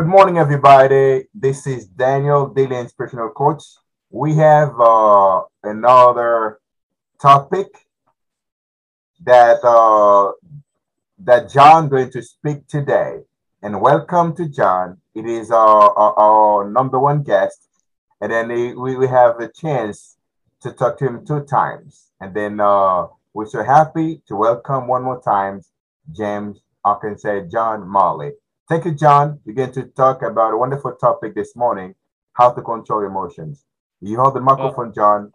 Good morning, everybody. This is Daniel, Daily Inspirational Coach. We have uh, another topic that uh, that John going to speak today. And welcome to John. It is our, our, our number one guest. And then we, we have a chance to talk to him two times. And then uh, we're so happy to welcome one more time James I can say John Marley. Thank you, John. We're going to talk about a wonderful topic this morning, how to control emotions. You hold the microphone, John.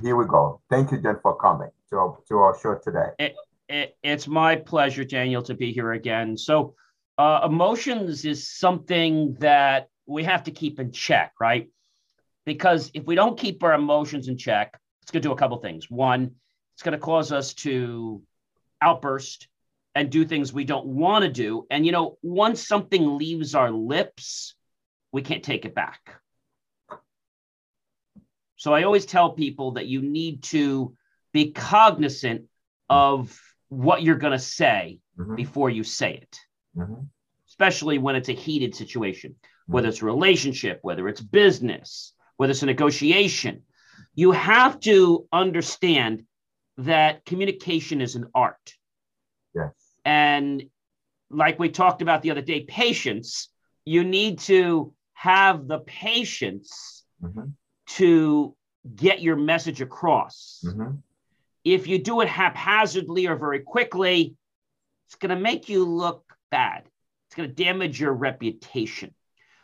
Here we go. Thank you, John, for coming to our, to our show today. It, it, it's my pleasure, Daniel, to be here again. So, uh, emotions is something that we have to keep in check, right? Because if we don't keep our emotions in check, it's going to do a couple things. One, it's going to cause us to outburst and do things we don't want to do. And, you know, once something leaves our lips, we can't take it back. So I always tell people that you need to be cognizant of what you're going to say mm-hmm. before you say it, mm-hmm. especially when it's a heated situation, mm-hmm. whether it's a relationship, whether it's business, whether it's a negotiation. You have to understand that communication is an art. And like we talked about the other day, patience, you need to have the patience mm-hmm. to get your message across. Mm-hmm. If you do it haphazardly or very quickly, it's going to make you look bad. It's going to damage your reputation.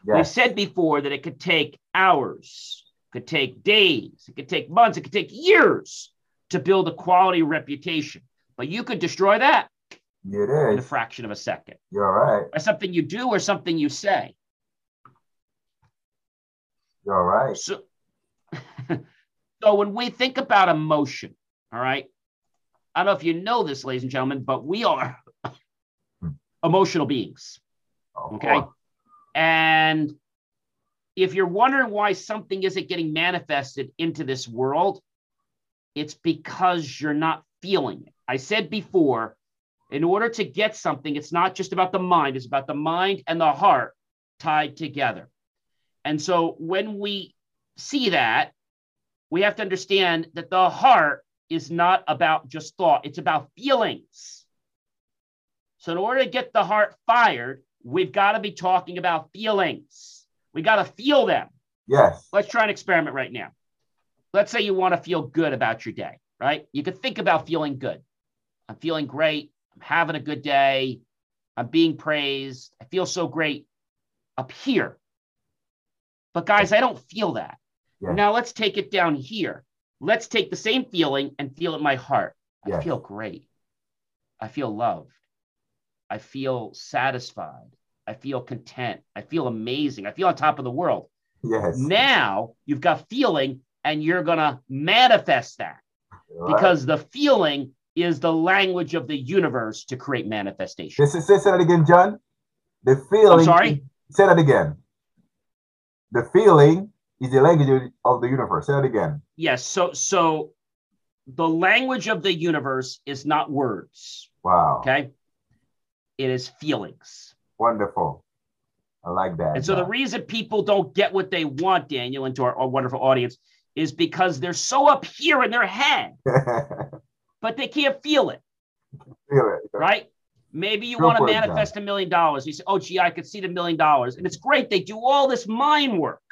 Yes. We've said before that it could take hours, could take days, it could take months, it could take years to build a quality reputation. But you could destroy that it is. in a fraction of a second. You're right. By something you do or something you say. You're right. So, so when we think about emotion, all right, I don't know if you know this, ladies and gentlemen, but we are emotional beings. Oh, okay. And if you're wondering why something isn't getting manifested into this world, it's because you're not feeling it. I said before, in order to get something, it's not just about the mind, it's about the mind and the heart tied together. And so when we see that, we have to understand that the heart is not about just thought, it's about feelings. So, in order to get the heart fired, we've got to be talking about feelings. We got to feel them. Yes. Let's try an experiment right now let's say you want to feel good about your day, right? You could think about feeling good. I'm feeling great. I'm having a good day. I'm being praised. I feel so great up here. But guys, I don't feel that. Yeah. Now let's take it down here. Let's take the same feeling and feel it in my heart. I feel great. I feel loved. I feel satisfied. I feel content. I feel amazing. I feel on top of the world. Yes. Now you've got feeling and you're going to manifest that right. because the feeling is the language of the universe to create manifestation. This is, say that again, John. The feeling. I'm sorry. Say that again. The feeling is the language of the universe. Say that again. Yes. So, so the language of the universe is not words. Wow. Okay. It is feelings. Wonderful. I like that. And so the reason people don't get what they want, Daniel, and to our, our wonderful audience, is because they're so up here in their head, but they can't feel it. Feel it. Right? Maybe you want to manifest a million dollars. You say, oh, gee, I could see the million dollars. And it's great. They do all this mind work.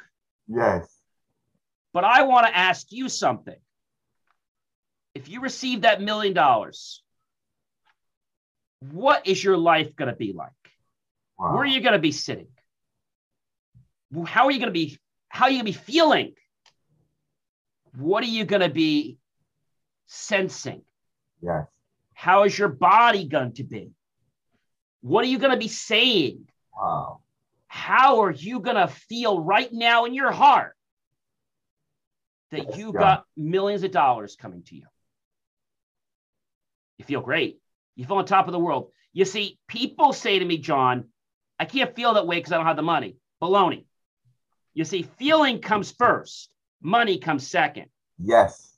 Yes. But I want to ask you something. If you receive that million dollars, what is your life going to be like? Wow. Where are you going to be sitting? How are you going to be? How are you going to be feeling? what are you going to be sensing? Yes. How is your body going to be? What are you going to be saying? Wow. How are you going to feel right now in your heart that yes, you got millions of dollars coming to you? You feel great. You feel on top of the world. You see, people say to me, John, I can't feel that way because I don't have the money. Baloney. You see, feeling comes first. Money comes second. Yes.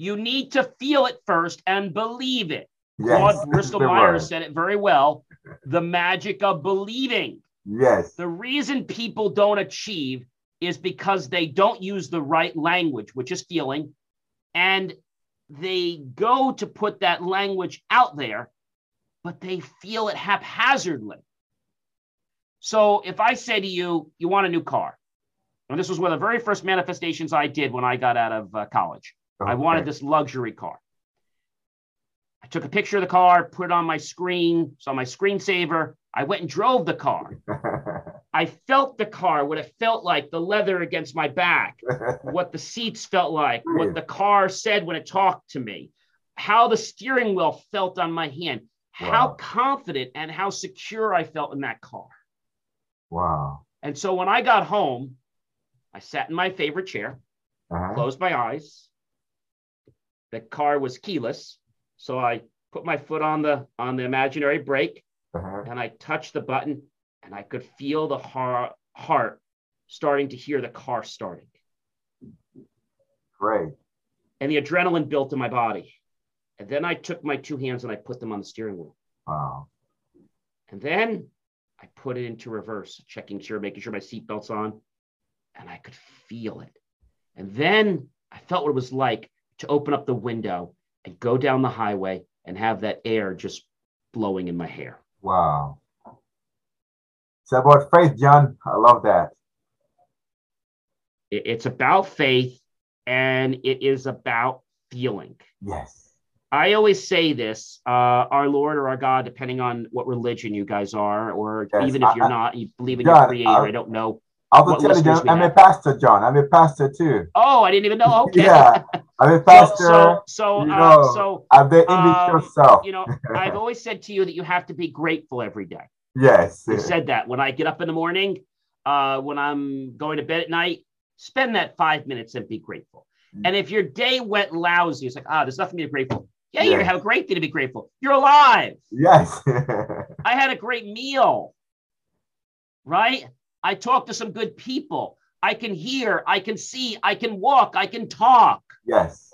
You need to feel it first and believe it. Yes. Claude Bristol Myers said it very well. The magic of believing. Yes. The reason people don't achieve is because they don't use the right language, which is feeling, and they go to put that language out there, but they feel it haphazardly. So if I say to you, you want a new car, and this was one of the very first manifestations I did when I got out of uh, college. Okay. I wanted this luxury car. I took a picture of the car, put it on my screen, saw my screensaver. I went and drove the car. I felt the car, what it felt like, the leather against my back, what the seats felt like, what the car said when it talked to me, how the steering wheel felt on my hand, wow. how confident and how secure I felt in that car. Wow. And so when I got home, I sat in my favorite chair, uh-huh. closed my eyes. The car was keyless, so I put my foot on the on the imaginary brake, uh-huh. and I touched the button, and I could feel the heart heart starting to hear the car starting. Great. And the adrenaline built in my body. And then I took my two hands and I put them on the steering wheel. Wow. And then I put it into reverse, checking sure, making sure my seatbelt's on and I could feel it. And then I felt what it was like to open up the window and go down the highway and have that air just blowing in my hair. Wow. It's about faith, John. I love that. It's about faith and it is about feeling. Yes. I always say this, uh, our Lord or our God, depending on what religion you guys are, or yes, even if you're I, not, you believe in John, your creator. I, I don't know I'll tell you, I'm have. a pastor, John. I'm a pastor too. Oh, I didn't even know. Okay. yeah, I'm a pastor. So, so, you uh, know, uh, so I've been in um, yourself. you know, I've always said to you that you have to be grateful every day. Yes. You said that when I get up in the morning, uh, when I'm going to bed at night, spend that five minutes and be grateful. Mm. And if your day went lousy, it's like, ah, oh, there's nothing to be grateful. Yeah, yes. you have a great day to be grateful. You're alive. Yes. I had a great meal. Right? I talked to some good people. I can hear, I can see, I can walk, I can talk. Yes.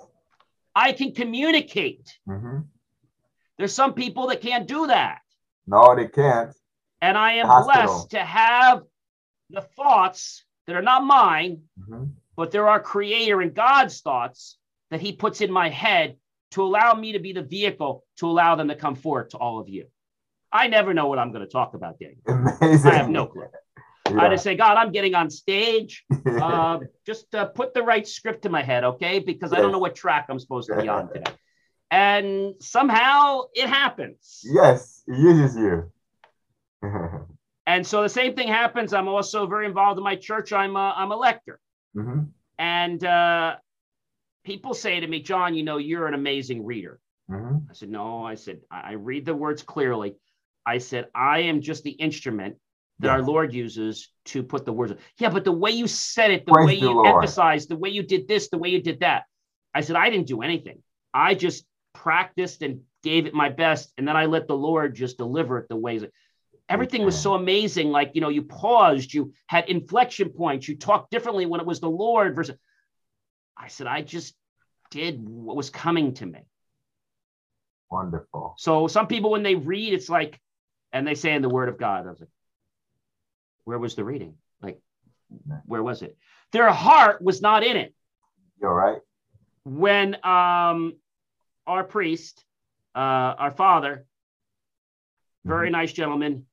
I can communicate. Mm-hmm. There's some people that can't do that. No, they can't. And I am blessed to have the thoughts that are not mine, mm-hmm. but there are creator and God's thoughts that he puts in my head to allow me to be the vehicle to allow them to come forward to all of you. I never know what I'm going to talk about, Daniel. Amazing. I have no clue. I just say, God, I'm getting on stage. Uh, just uh, put the right script in my head, okay? Because. I don't know what track I'm supposed to be on today. And somehow it happens. Yes, it uses you. and so the same thing happens. I'm also very involved in my church. I'm a, I'm a lector. Mm-hmm. And uh, people say to me, John, you know, you're an amazing reader. Mm-hmm. I said, no. I said, I read the words clearly. I said, I am just the instrument that yeah. our Lord uses to put the words. Yeah, but the way you said it, the Praise way you Lord. emphasized, the way you did this, the way you did that. I said, I didn't do anything. I just practiced and gave it my best. And then I let the Lord just deliver it the ways. Everything was so amazing. Like, you know, you paused, you had inflection points, you talked differently when it was the Lord versus. I said, I just did what was coming to me. Wonderful. So some people, when they read, it's like, and they say in the Word of God, I was like, where was the reading? Like, where was it? Their heart was not in it. You're right. When um, our priest, uh, our father, very mm-hmm. nice gentleman,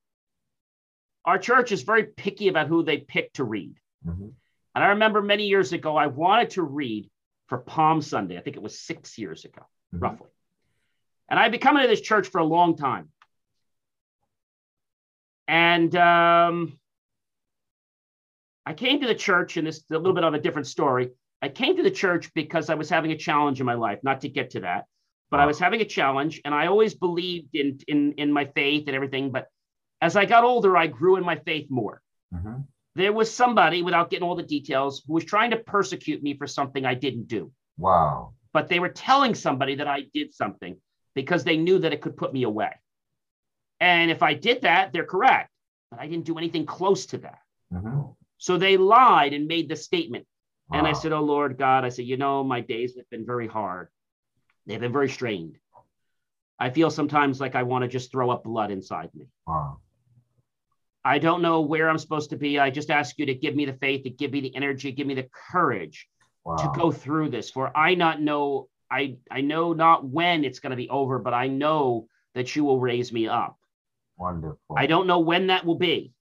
our church is very picky about who they pick to read. Mm-hmm. And I remember many years ago, I wanted to read for Palm Sunday. I think it was six years ago, mm-hmm. roughly. And I had been coming to this church for a long time. And um, I came to the church, and this is a little bit of a different story. I came to the church because I was having a challenge in my life, not to get to that, but I was having a challenge, and I always believed in in in my faith and everything. But as I got older, I grew in my faith more. Mm-hmm. There was somebody, without getting all the details, who was trying to persecute me for something I didn't do. Wow. But they were telling somebody that I did something because they knew that it could put me away. And if I did that, they're correct. But I didn't do anything close to that. Mm-hmm. So they lied and made the statement. Wow. And I said, Oh Lord God, I said, you know, my days have been very hard. They've been very strained. I feel sometimes like I want to just throw up blood inside me. Wow. I don't know where I'm supposed to be. I just ask you to give me the faith, to give me the energy, give me the courage wow. to go through this. For I not know, I I know not when it's going to be over, but I know that you will raise me up. Wonderful. I don't know when that will be.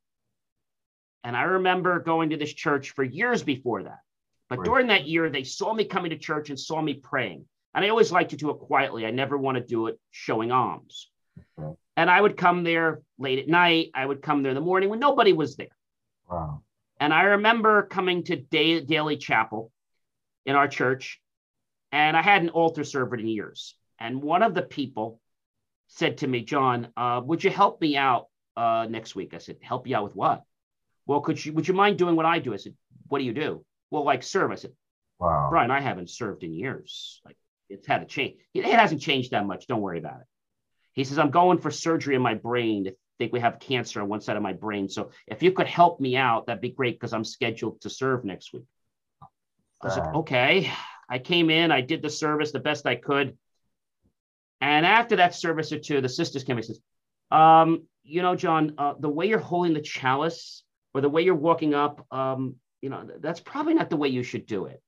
And I remember going to this church for years before that. But Great. during that year, they saw me coming to church and saw me praying. And I always like to do it quietly. I never want to do it showing alms. Okay. And I would come there late at night. I would come there in the morning when nobody was there. Wow. And I remember coming to day, daily chapel in our church, and I hadn't altar served in years. And one of the people said to me, John, uh, would you help me out uh, next week? I said, help you out with what? Well, could you would you mind doing what I do? I said, what do you do? Well, like serve. I said, wow, Brian, I haven't served in years. Like it's had a change. It hasn't changed that much. Don't worry about it. He says, I'm going for surgery in my brain. I think we have cancer on one side of my brain. So if you could help me out, that'd be great because I'm scheduled to serve next week. I said, okay. I came in, I did the service the best I could. And after that service or two, the sisters came and says, um, you know, John, uh, the way you're holding the chalice or the way you're walking up, um, you know, that's probably not the way you should do it.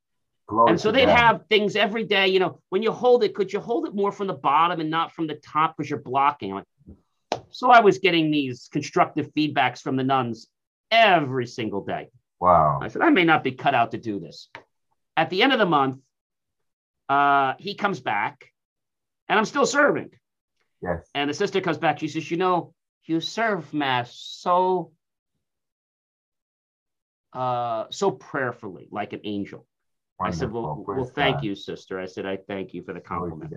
Glory and so they'd God. have things every day. You know, when you hold it, could you hold it more from the bottom and not from the top because you're blocking? Like, so I was getting these constructive feedbacks from the nuns every single day. Wow. I said, I may not be cut out to do this. At the end of the month, uh, he comes back and I'm still serving. Yes. And the sister comes back. She says, You know, you serve Mass so uh, so prayerfully, like an angel. Wonderful. I said, well, well, thank God. you, sister. I said, I thank you for the compliment.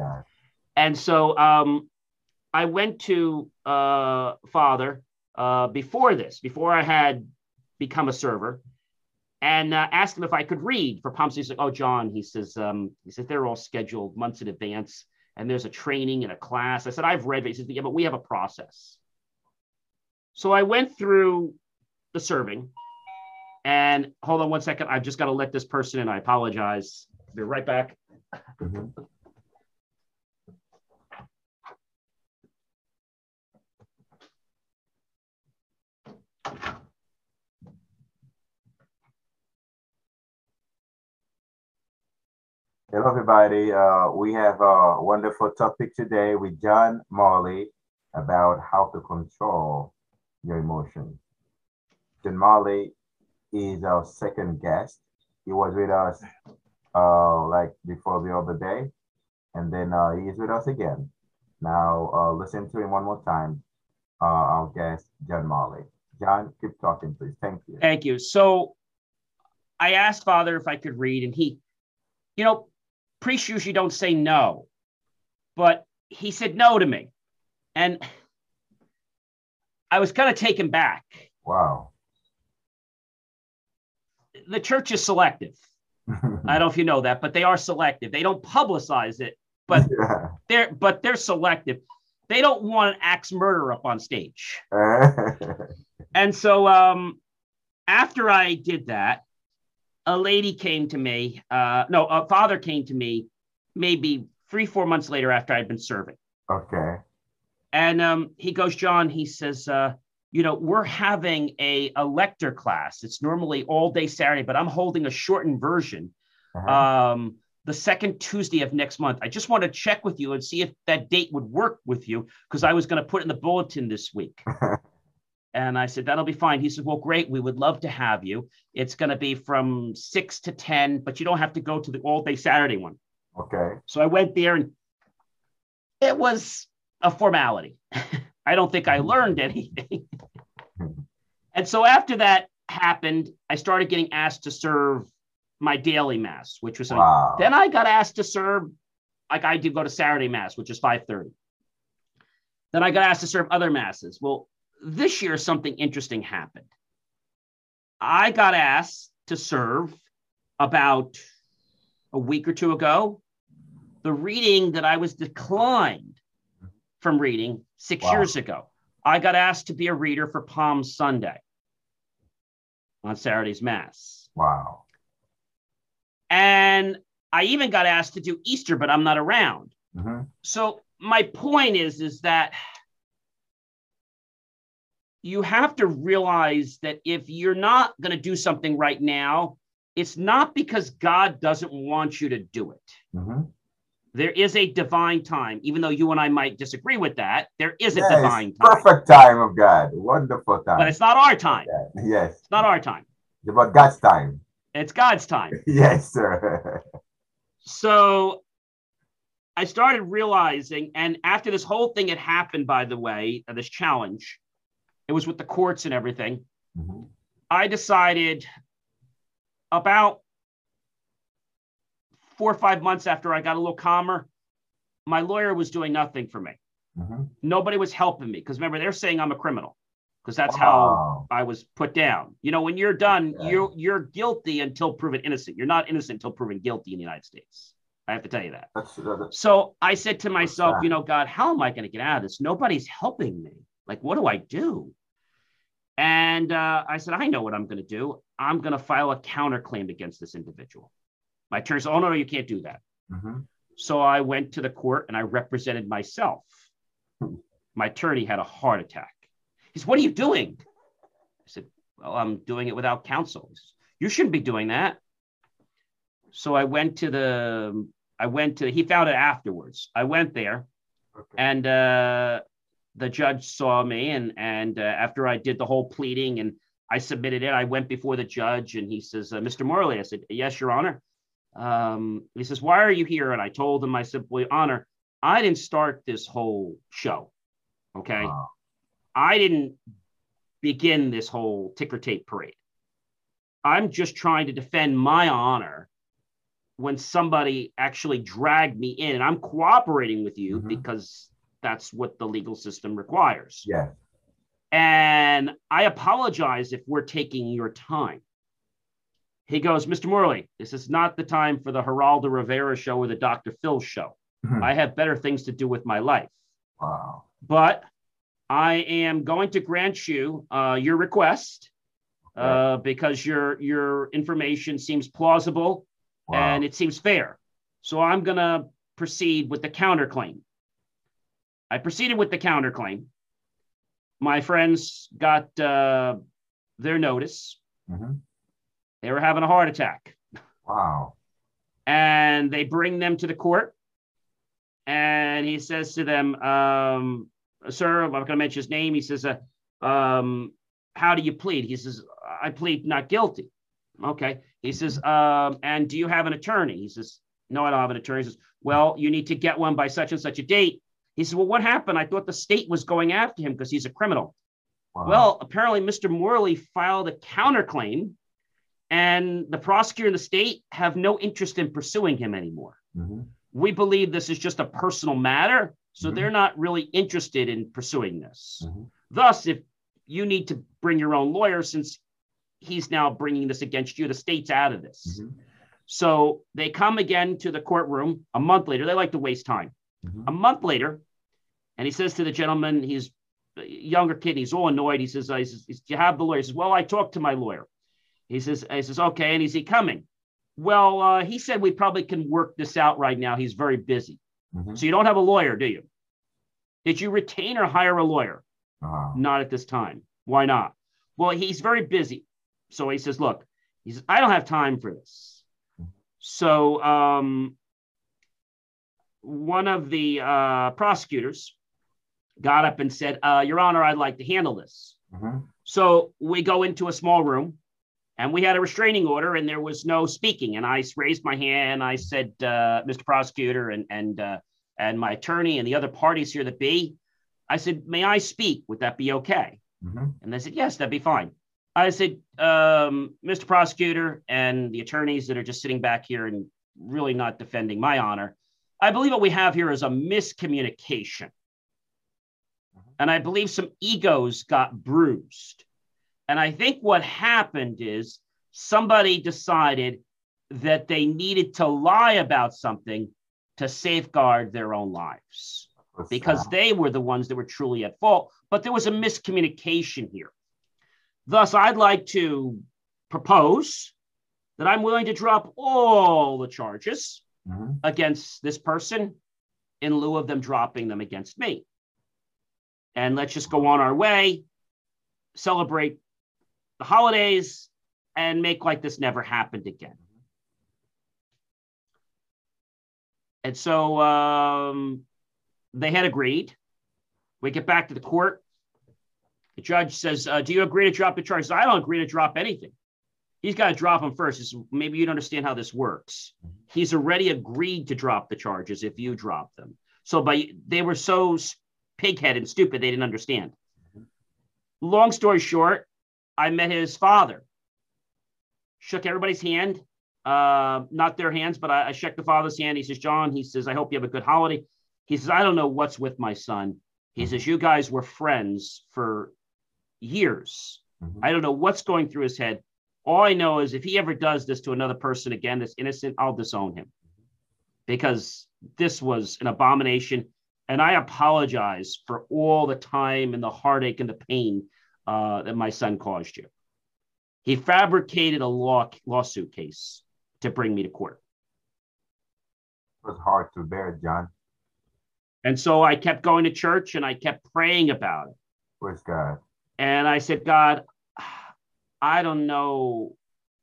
And so um, I went to uh, Father uh, before this, before I had become a server, and uh, asked him if I could read for pumps. He's like, "Oh, John," he says, um, "He says they're all scheduled months in advance, and there's a training and a class." I said, "I've read it." He says, "Yeah, but we have a process." So I went through the serving and hold on one second. I've just got to let this person in. I apologize. Be right back. Hello, everybody. Uh, we have a wonderful topic today with John Marley about how to control your emotions. John Marley is our second guest. He was with us uh, like before the other day, and then uh, he is with us again. Now, uh, listen to him one more time. Uh, our guest, John Marley. John, keep talking, please. Thank you. Thank you. So, I asked Father if I could read, and he, you know, priests usually don't say no, but he said no to me, and I was kind of taken back. Wow the church is selective. I don't know if you know that, but they are selective. They don't publicize it, but yeah. they're but they're selective. They don't want an axe murderer up on stage. and so um, after I did that, a lady came to me. Uh, no, a father came to me maybe three, four months later after I'd been serving. Okay. And um, he goes, John, he says, uh, you know, we're having a, a lector class. It's normally all day Saturday, but I'm holding a shortened version. Uh-huh. Um, the second Tuesday of next month. I just want to check with you and see if that date would work with you because I was going to put in the bulletin this week. and I said, that'll be fine. He said, well, great. We would love to have you. It's going to be from six to 10, but you don't have to go to the all day Saturday one. Okay. So I went there and it was a formality. I don't think I learned anything. and so after that happened, I started getting asked to serve my daily mass, which was wow. then I got asked to serve like I do go to Saturday mass, which is 5:30. Then I got asked to serve other masses. Well, this year something interesting happened. I got asked to serve about a week or two ago the reading that I was declined from reading six wow. years ago. I got asked to be a reader for Palm Sunday on Saturday's Mass. Wow. And I even got asked to do Easter, but I'm not around. Mm-hmm. So my point is, is that you have to realize that if you're not going to do something right now, it's not because God doesn't want you to do it. Mm-hmm. There is a divine time, even though you and I might disagree with that. There is a yes, divine time. Perfect time of God. Wonderful time. But it's not our time. Yes. It's not our time. It's about God's time. It's God's time. yes, sir. so I started realizing, and after this whole thing had happened, by the way, uh, this challenge, it was with the courts and everything. Mm-hmm. I decided about four or five months after I got a little calmer, my lawyer was doing nothing for me. Mm-hmm. Nobody was helping me because remember they're saying I'm a criminal because that's wow. how I was put down. You know, when you're done, yeah. you're you're guilty until proven innocent. You're not innocent until proven guilty in the United States. I have to tell you that. That's, that's, so I said to myself, you know, God, how am I going to get out of this? Nobody's helping me. Like, what do I do? And uh, I said, I know what I'm going to do. I'm going to file a counterclaim against this individual. My attorney said, Oh, no, no, you can't do that. Mm-hmm. So I went to the court and I represented myself. My attorney had a heart attack. He said, What are you doing? I said, Well, I'm doing it without counsel. Said, you shouldn't be doing that. So I went to the, I went to, he found it afterwards. I went there okay. and uh, the judge saw me and and uh, after I did the whole pleading and I submitted it, I went before the judge and he says, uh, "Mr. Morley," I said, "Yes, Your Honor." Um, he says, "Why are you here?" And I told him, "I simply honor. I didn't start this whole show. Okay, wow. I didn't begin this whole ticker tape parade. I'm just trying to defend my honor." When somebody actually dragged me in, and I'm cooperating with you mm-hmm. because that's what the legal system requires. Yeah. And I apologize if we're taking your time. He goes, Mr. Morley, this is not the time for the Geraldo Rivera show or the Dr. Phil show. Mm-hmm. I have better things to do with my life. Wow. But I am going to grant you uh, your request uh, because your your information seems plausible wow. and it seems fair. So I'm going to proceed with the counterclaim. I proceeded with the counterclaim. My friends got uh, their notice. Mm-hmm. They were having a heart attack. Wow. And they bring them to the court. And he says to them, um, Sir, I'm not going to mention his name. He says, uh, um, How do you plead? He says, I plead not guilty. Okay. He says, um, And do you have an attorney? He says, No, I don't have an attorney. He says, Well, you need to get one by such and such a date. He says, Well, what happened? I thought the state was going after him because he's a criminal. Wow. Well, apparently, Mr. Morley filed a counterclaim, and the prosecutor and the state have no interest in pursuing him anymore. Mm-hmm. We believe this is just a personal matter, so mm-hmm. they're not really interested in pursuing this. Mm-hmm. Thus, if you need to bring your own lawyer, since he's now bringing this against you, the state's out of this. Mm-hmm. So they come again to the courtroom a month later. They like to waste time. Mm-hmm. A month later, and he says to the gentleman, he's a younger kid, he's all annoyed. He says, he says, Do you have the lawyer? He says, Well, I talked to my lawyer. He says, he says, okay, and is he coming? Well, uh, he said we probably can work this out right now. He's very busy. Mm-hmm. So you don't have a lawyer, do you? Did you retain or hire a lawyer? Uh-huh. Not at this time. Why not? Well, he's very busy. So he says, look, he says, I don't have time for this. Mm-hmm. So um, one of the uh, prosecutors got up and said, uh, Your Honor, I'd like to handle this. Mm-hmm. So we go into a small room and we had a restraining order and there was no speaking. And I raised my hand. I said, uh, Mr. Prosecutor and, and, uh, and my attorney and the other parties here that be, I said, May I speak? Would that be okay? Mm-hmm. And they said, Yes, that'd be fine. I said, um, Mr. Prosecutor and the attorneys that are just sitting back here and really not defending my honor, I believe what we have here is a miscommunication. And I believe some egos got bruised. And I think what happened is somebody decided that they needed to lie about something to safeguard their own lives because they were the ones that were truly at fault. But there was a miscommunication here. Thus, I'd like to propose that I'm willing to drop all the charges mm-hmm. against this person in lieu of them dropping them against me and let's just go on our way. celebrate the holidays and make like this never happened again. And so um, they had agreed. We get back to the court. The judge says, uh, Do you agree to drop the charges? I don't agree to drop anything. He's got to drop them first. Says, Maybe you don't understand how this works. He's already agreed to drop the charges if you drop them. So by they were so pigheaded and stupid, they didn't understand. Long story short, I met his father, shook everybody's hand, uh, not their hands, but I, I shook the father's hand. He says, John, he says, I hope you have a good holiday. He says, I don't know what's with my son. He mm-hmm. says, You guys were friends for years. Mm-hmm. I don't know what's going through his head. All I know is if he ever does this to another person again that's innocent, I'll disown him because this was an abomination. And I apologize for all the time and the heartache and the pain uh, that my son caused you. He fabricated a law lawsuit case to bring me to court. It was hard to bear, John. And so I kept going to church and I kept praying about it. Where's God? And I said, God, I don't know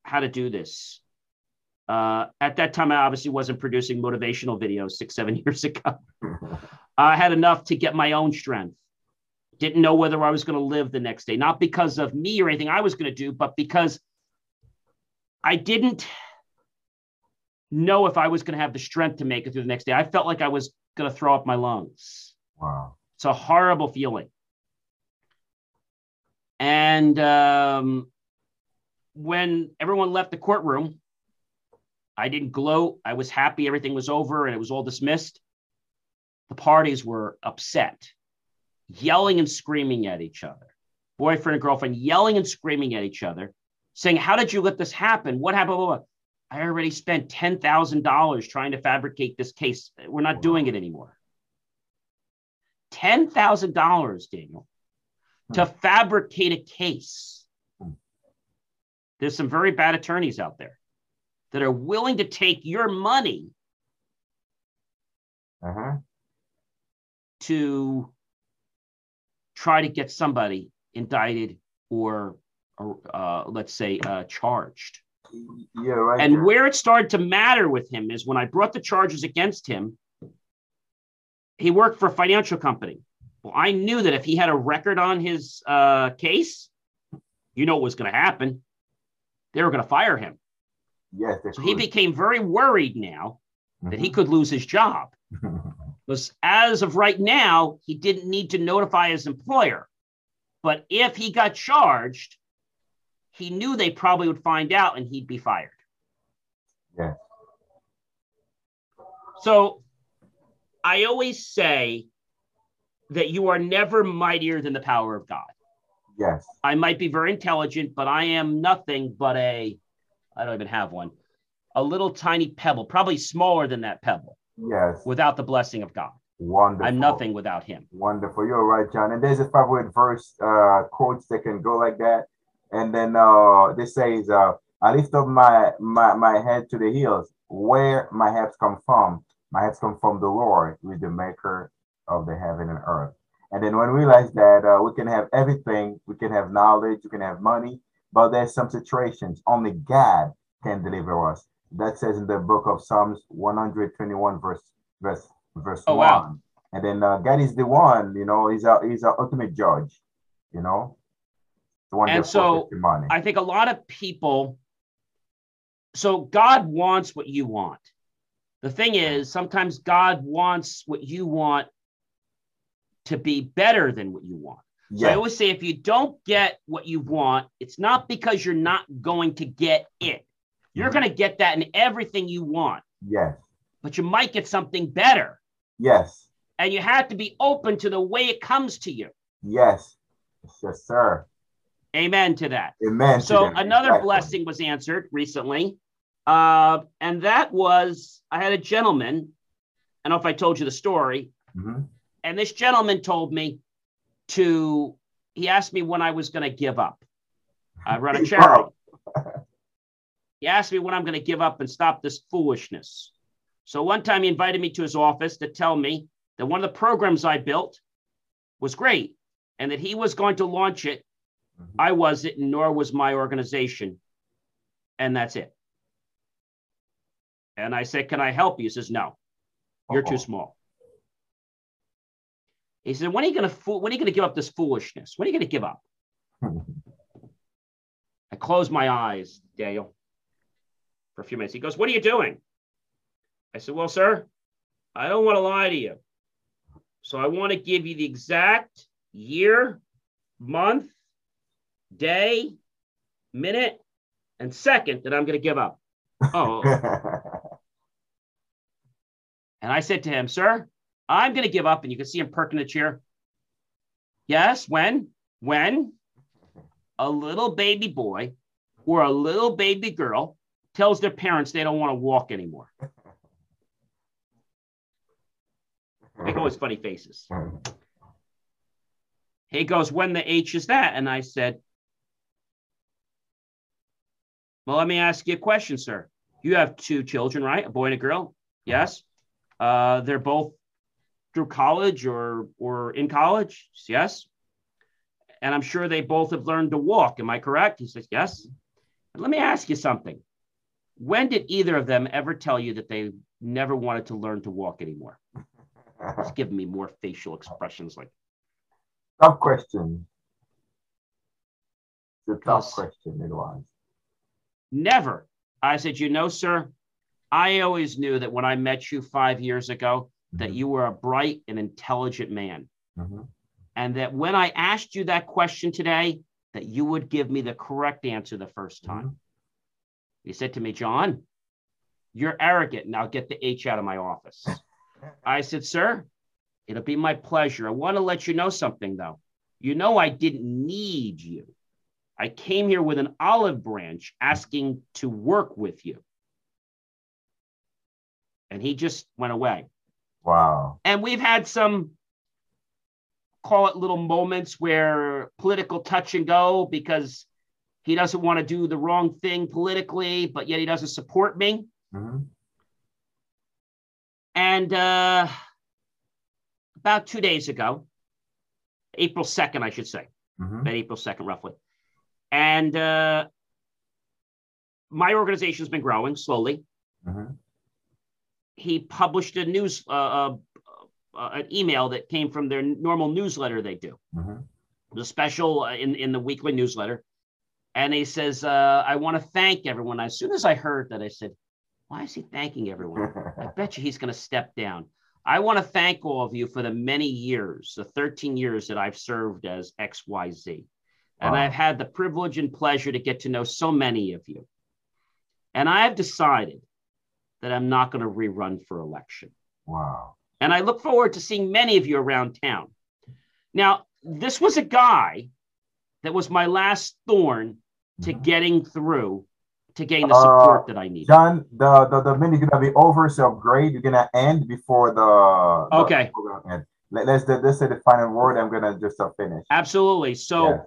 how to do this. Uh, at that time, I obviously wasn't producing motivational videos six, seven years ago. I had enough to get my own strength. Didn't know whether I was going to live the next day, not because of me or anything I was going to do, but because I didn't know if I was going to have the strength to make it through the next day. I felt like I was going to throw up my lungs. Wow. It's a horrible feeling. And um, when everyone left the courtroom, I didn't gloat. I was happy everything was over and it was all dismissed. The parties were upset, yelling and screaming at each other. Boyfriend and girlfriend yelling and screaming at each other, saying, How did you let this happen? What happened? I already spent $10,000 trying to fabricate this case. We're not doing it anymore. $10,000, Daniel, to hmm. fabricate a case. Hmm. There's some very bad attorneys out there that are willing to take your money uh-huh. to try to get somebody indicted or, or uh, let's say, uh, charged. Yeah, right. And there. where it started to matter with him is when I brought the charges against him. He worked for a financial company. Well, I knew that if he had a record on his uh, case, you know what was going to happen. They were going to fire him. Yes. So he became very worried now mm-hmm. that he mm-hmm. could lose his job. because as of right now, he didn't need to notify his employer. But if he got charged, he knew they probably would find out and he'd be fired. Yeah. So I always say that you are never mightier than the power of God. Yes. I might be very intelligent, but I am nothing but a, I don't even have one, a little tiny pebble, probably smaller than that pebble. Yes. Without the blessing of God. Wonderful. I'm nothing without Him. Wonderful. You're right, John. And there's a favorite verse uh, quotes that can go like that. And then uh, this says, uh, I lift up my, my, my head to the hills, where my helps come from. My helps come from the Lord, with the maker of the heaven and earth. And then when we realize that uh, we can have everything, we can have knowledge, we can have money, but there's some situations only God can deliver us. That says in the book of Psalms 121, verse verse verse oh, one. Wow. And then uh, God is the one, you know, he's our he's our ultimate judge, you know. The one and so I think a lot of people. So God wants what you want. The thing is, sometimes God wants what you want to be better than what you want. Yes. So I always say if you don't get what you want, it's not because you're not going to get it. You're going to get that in everything you want. Yes. But you might get something better. Yes. And you have to be open to the way it comes to you. Yes. Yes, sir. Amen to that. Amen. So another exactly. blessing was answered recently. Uh, and that was I had a gentleman. I don't know if I told you the story. Mm-hmm. And this gentleman told me to, he asked me when I was going to give up. I run a charity. He asked me when I'm going to give up and stop this foolishness. So one time he invited me to his office to tell me that one of the programs I built was great and that he was going to launch it Mm-hmm. I wasn't, nor was my organization. And that's it. And I said, Can I help you? He says, No, you're Uh-oh. too small. He said, When are you gonna when are you gonna give up this foolishness? When are you gonna give up? I closed my eyes, Daniel, for a few minutes. He goes, What are you doing? I said, Well, sir, I don't want to lie to you. So I want to give you the exact year, month, day, minute, and second that I'm going to give up. Oh. and I said to him, Sir, I'm going to give up. And you can see him perking the chair. Yes, when? When a little baby boy or a little baby girl tells their parents they don't want to walk anymore. Make always funny faces. He goes, When the H is that? And I said, Well, let me ask you a question, sir. You have two children, right? A boy and a girl? Yes. Uh, they're both through college or or in college? Yes. And I'm sure they both have learned to walk. Am I correct? He says, Yes. Let me ask you something. When did either of them ever tell you that they never wanted to learn to walk anymore? It's giving me more facial expressions like. Tough question. It's a tough question, it was. Never. I said, you know, sir, I always knew that when I met you five years ago, mm-hmm. that you were a bright and intelligent man. Mm-hmm. And that when I asked you that question today, that you would give me the correct answer the first mm-hmm. time. He said to me, John, you're arrogant. Now get the H out of my office. I said, Sir, it'll be my pleasure. I want to let you know something, though. You know, I didn't need you. I came here with an olive branch asking to work with you. And he just went away. Wow. And we've had some, call it little moments where political touch and go because he doesn't want to do the wrong thing politically, but yet he doesn't support me. Mm-hmm. And uh, about two days ago, April 2nd, I should say, mm-hmm. about April 2nd, roughly. And uh, my organization's been growing slowly. Mm-hmm. He published a news, uh, uh, uh, an email that came from their normal newsletter they do, mm-hmm. the special uh, in, in the weekly newsletter. And he says, uh, I want to thank everyone. As soon as I heard that, I said, why is he thanking everyone? I bet you he's going to step down. I want to thank all of you for the many years, the 13 years that I've served as XYZ. And wow. I've had the privilege and pleasure to get to know so many of you. And I have decided that I'm not going to rerun for election. Wow. And I look forward to seeing many of you around town. Now, this was a guy that was my last thorn to mm-hmm. getting through to gain the support uh, that I need. John, the, the the minute's gonna be over, so great. You're gonna end before the okay. The Let, us let's say the final word. I'm gonna just uh, finish. Absolutely. So, yes.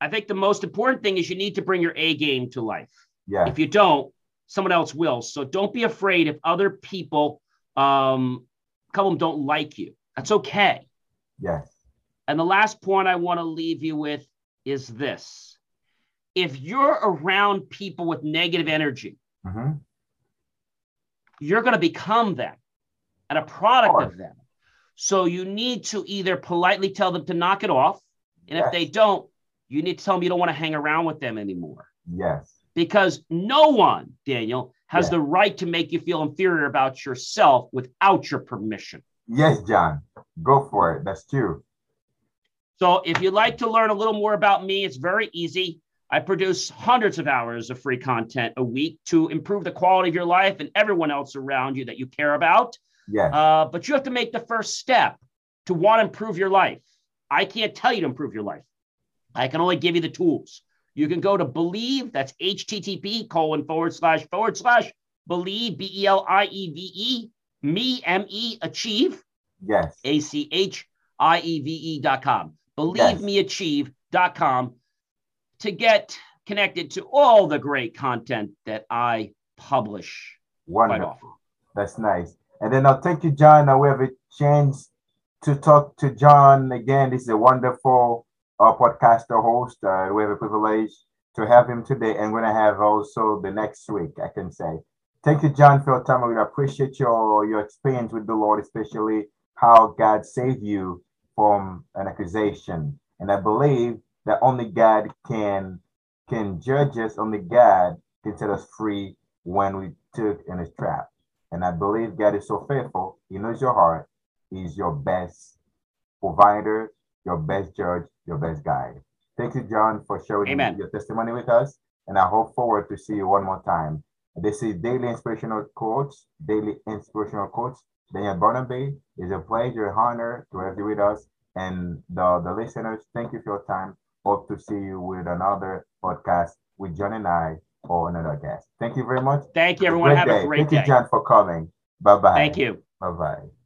I think the most important thing is you need to bring your A game to life. Yeah. If you don't, someone else will. So don't be afraid if other people, um, a couple of them don't like you. That's okay. Yes. And the last point I want to leave you with is this if you're around people with negative energy, mm-hmm. you're going to become them and a product of, of, them. So you need to either politely tell them to knock it off. And yes. if they don't, you need to tell them you don't want to hang around with them anymore. Yes. Because no one, Daniel, has yes. the right to make you feel inferior about yourself without your permission. Yes, John. Go for it. That's true. So if you'd like to learn a little more about me, it's very easy. I produce hundreds of hours of free content a week to improve the quality of your life and everyone else around you that you care about. Yeah. Uh, but you have to make the first step to want to improve your life. I can't tell you to improve your life. I can only give you the tools. You can go to believe, that's http colon forward slash forward slash believe, B E L I E V E, me, M E, achieve. Yes. A C H I E V E dot com. Believe me achieve dot com to get connected to all the great content that I publish. Wonderful. That's nice. And then I'll thank you, John. Now we have a chance to talk to John again. This is a wonderful our podcaster host. Uh, we have a privilege to have him today, and we're gonna have also the next week. I can say. Thank you, John, for your time. We appreciate your your experience with the Lord, especially how God saved you from an accusation. And I believe that only God can can judge us, only God can set us free when we took in his trap. And I believe God is so faithful. He knows your heart. He's your best provider, your best judge, your best guide. Thank you, John, for sharing Amen. your testimony with us. And I hope forward to see you one more time. This is Daily Inspirational Quotes, Daily Inspirational Quotes. Daniel Barnaby. It's a pleasure, honor to have you with us. And the, the listeners, thank you for your time. Hope to see you with another podcast with John and I or another guest. Thank you very much. Thank you, everyone. Have day. a great thank day. Thank you, John, for coming. Bye bye. Thank you. Bye bye.